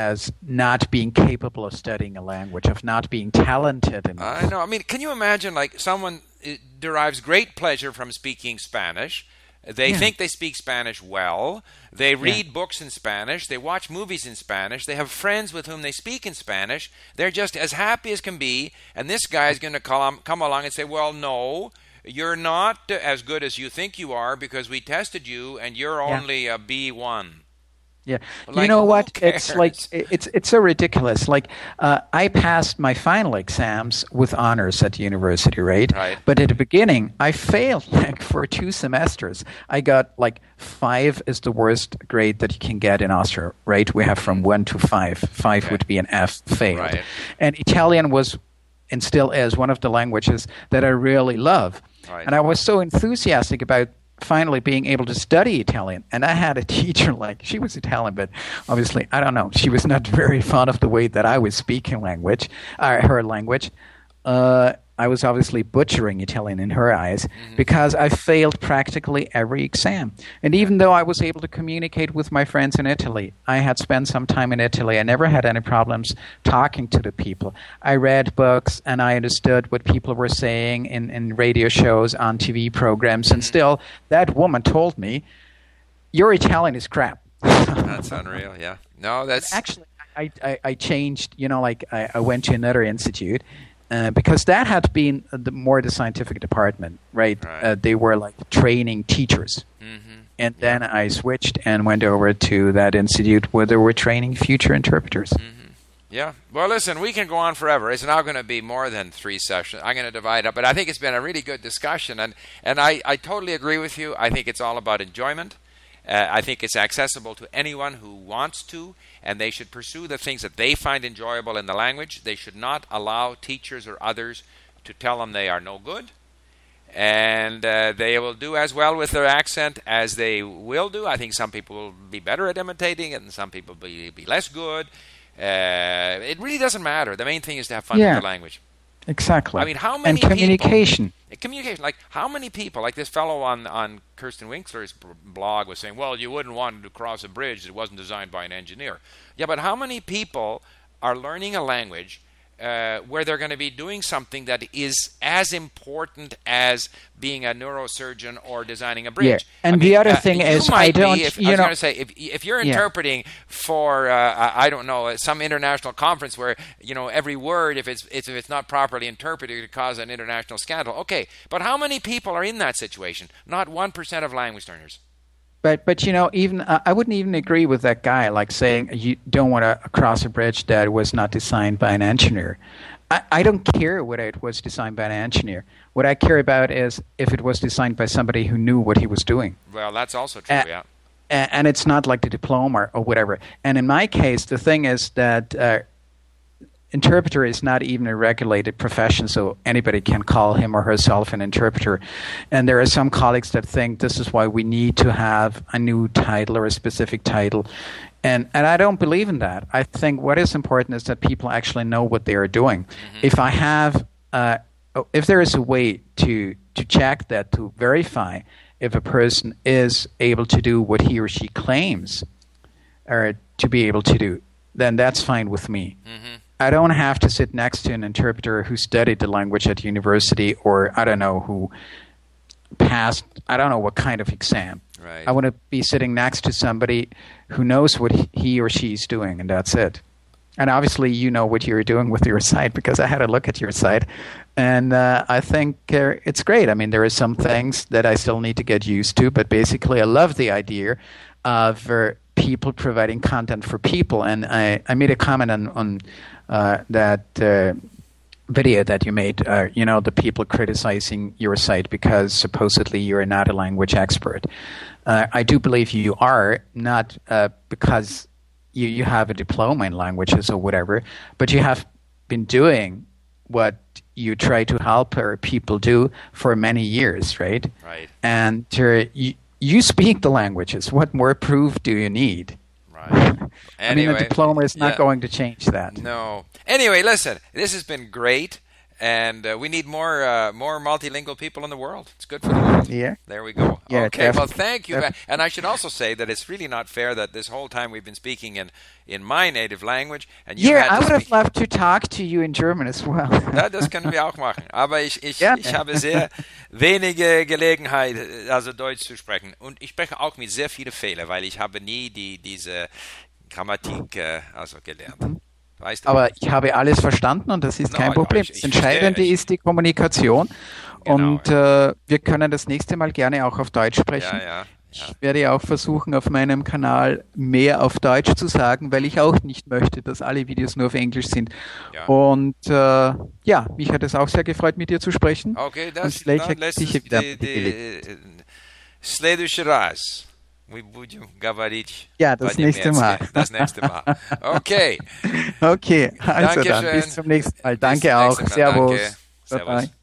as not being capable of studying a language, of not being talented enough. I know. I mean, can you imagine like someone uh, derives great pleasure from speaking Spanish? They Yeah. think they speak Spanish well. They read Yeah. books in Spanish. They watch movies in Spanish. They have friends with whom they speak in Spanish. They're just as happy as can be. And this guy is going to come, come along and say, Well, no, you're not as good as you think you are because we tested you and you're Yeah. only a B1. Yeah, Like, you know what? It's like it's it's so ridiculous. Like uh, I passed my final exams with honors at the university, right? Right. But at the beginning, I failed like for two semesters. I got like five is the worst grade that you can get in Austria, right? We have from one to five. Five Okay. would be an F, failed. Right. And Italian was and still is one of the languages that I really love. Right. And I was so enthusiastic about finally being able to study Italian. And I had a teacher like she was Italian, but obviously I don't know. She was not very fond of the way that I was speaking language, uh, her language. Uh, I was obviously butchering Italian in her eyes mm-hmm. because I failed practically every exam. And even though I was able to communicate with my friends in Italy, I had spent some time in Italy. I never had any problems talking to the people. I read books and I understood what people were saying in, in radio shows, on TV programs. And mm-hmm. still, that woman told me, Your Italian is crap. That's unreal. Yeah. No, that's Actually, I, I, I changed, you know, like I, I went to another institute. Uh, because that had been uh, the, more the scientific department, right? Right. Uh, they were like training teachers. Mhm. And then I switched and went over to that institute where they were training future interpreters. Yeah. Well, listen, we can go on forever. It's now going to be more than three sessions. I'm going to divide up, but I think it's been a really good discussion, and and I I totally agree with you. I think it's all about enjoyment. Uh, I think it's accessible to anyone who wants to, and they should pursue the things that they find enjoyable in the language. They should not allow teachers or others to tell them they are no good. And uh, they will do as well with their accent as they will do. I think some people will be better at imitating it, and some people be, be less good. Uh, it really doesn't matter. The main thing is to have fun Yeah. with the language. Exactly. I mean, how and many people- communication. Uh, Communication, like how many people, like this fellow on on Kirsten Winkler's blog was saying, well, you wouldn't want to cross a bridge that wasn't designed by an engineer. Yeah, but how many people are learning a language uh, where they're going to be doing something that is as important as being a neurosurgeon or designing a bridge? Yeah, and I the mean, other uh, thing is, I don't- If, you I was going to say, if if you're Yeah. interpreting for uh, I don't know some international conference where you know every word if it's, it's if it's not properly interpreted it could cause an international scandal. Okay, but how many people are in that situation? Not one percent of language learners. But but you know, even uh, I wouldn't even agree with that guy, like saying you don't want to cross a bridge that was not designed by an engineer. I, I don't care whether it was designed by an engineer. What I care about is if it was designed by somebody who knew what he was doing. Well, that's also true. Uh, yeah. And it's not like the diploma or whatever. And in my case, the thing is that uh, interpreter is not even a regulated profession, so anybody can call him or herself an interpreter. And there are some colleagues that think this is why we need to have a new title or a specific title. And, and I don't believe in that. I think what is important is that people actually know what they are doing. If I have, uh, if there is a way to, to check that, to verify if a person is able to do what he or she claims or to be able to do, then that's fine with me. I don't have to sit next to an interpreter who studied the language at university or I don't know who passed I don't know what kind of exam. Right. I want to be sitting next to somebody who knows what he- or she's doing and that's it. And obviously you know what you're doing with your site because I had a look at your site and uh, I think uh, it's great. I mean there are some things that I still need to get used to but basically I love the idea of uh, people providing content for people and I, I made a comment on, on that uh, video that you made, uh, you know, the people criticizing your site because supposedly you're not a language expert. Uh, I do believe you are, not uh, because you, you have a diploma in languages or whatever, but you have been doing what you try to help uh, people do for many years, right? Right. And uh, you, you speak the languages. What more proof do you need? Right. I mean, Anyway, a diploma is not yeah. going to change that. No. Anyway, listen, this has been great. And uh, we need more uh, more multilingual people in the world. It's good for the world. Yeah. There we go. Yeah, okay. Well, thank you. And I should also say that it's really not fair that this whole time we've been speaking in in my native language and you Yeah, I would have loved to talk to you in German as well. Ja, das können wir auch machen. Aber ich, ich, Gerne. ich habe sehr wenige Gelegenheit, also Deutsch zu sprechen. Und ich spreche auch mit sehr vielen Fehlern, weil ich habe nie die, diese Grammatik äh, also gelernt. Weißt du? Aber ich habe alles verstanden und das ist no, kein Problem. Ich, ich das Entscheidende verstehe, ist die Kommunikation. Genau, und ja. äh, wir können das nächste Mal gerne auch auf Deutsch sprechen. Ja, ja, ich werde auch versuchen, auf meinem Kanal mehr auf Deutsch zu sagen, weil ich auch nicht möchte, dass alle Videos nur auf Englisch sind. Und äh, ja, mich hat es auch sehr gefreut, mit dir zu sprechen. Okay, das ist sicher wieder. Die, die, die, die, die, мы будем говорить Ja, das nächste по-немецки. Mal. Das nächste Mal. Okay. Okay, also dann Dankeschön. bis zum nächsten Mal. Bis Danke zum auch. nächsten Mal. Servus. Danke. Bye-bye. Servus.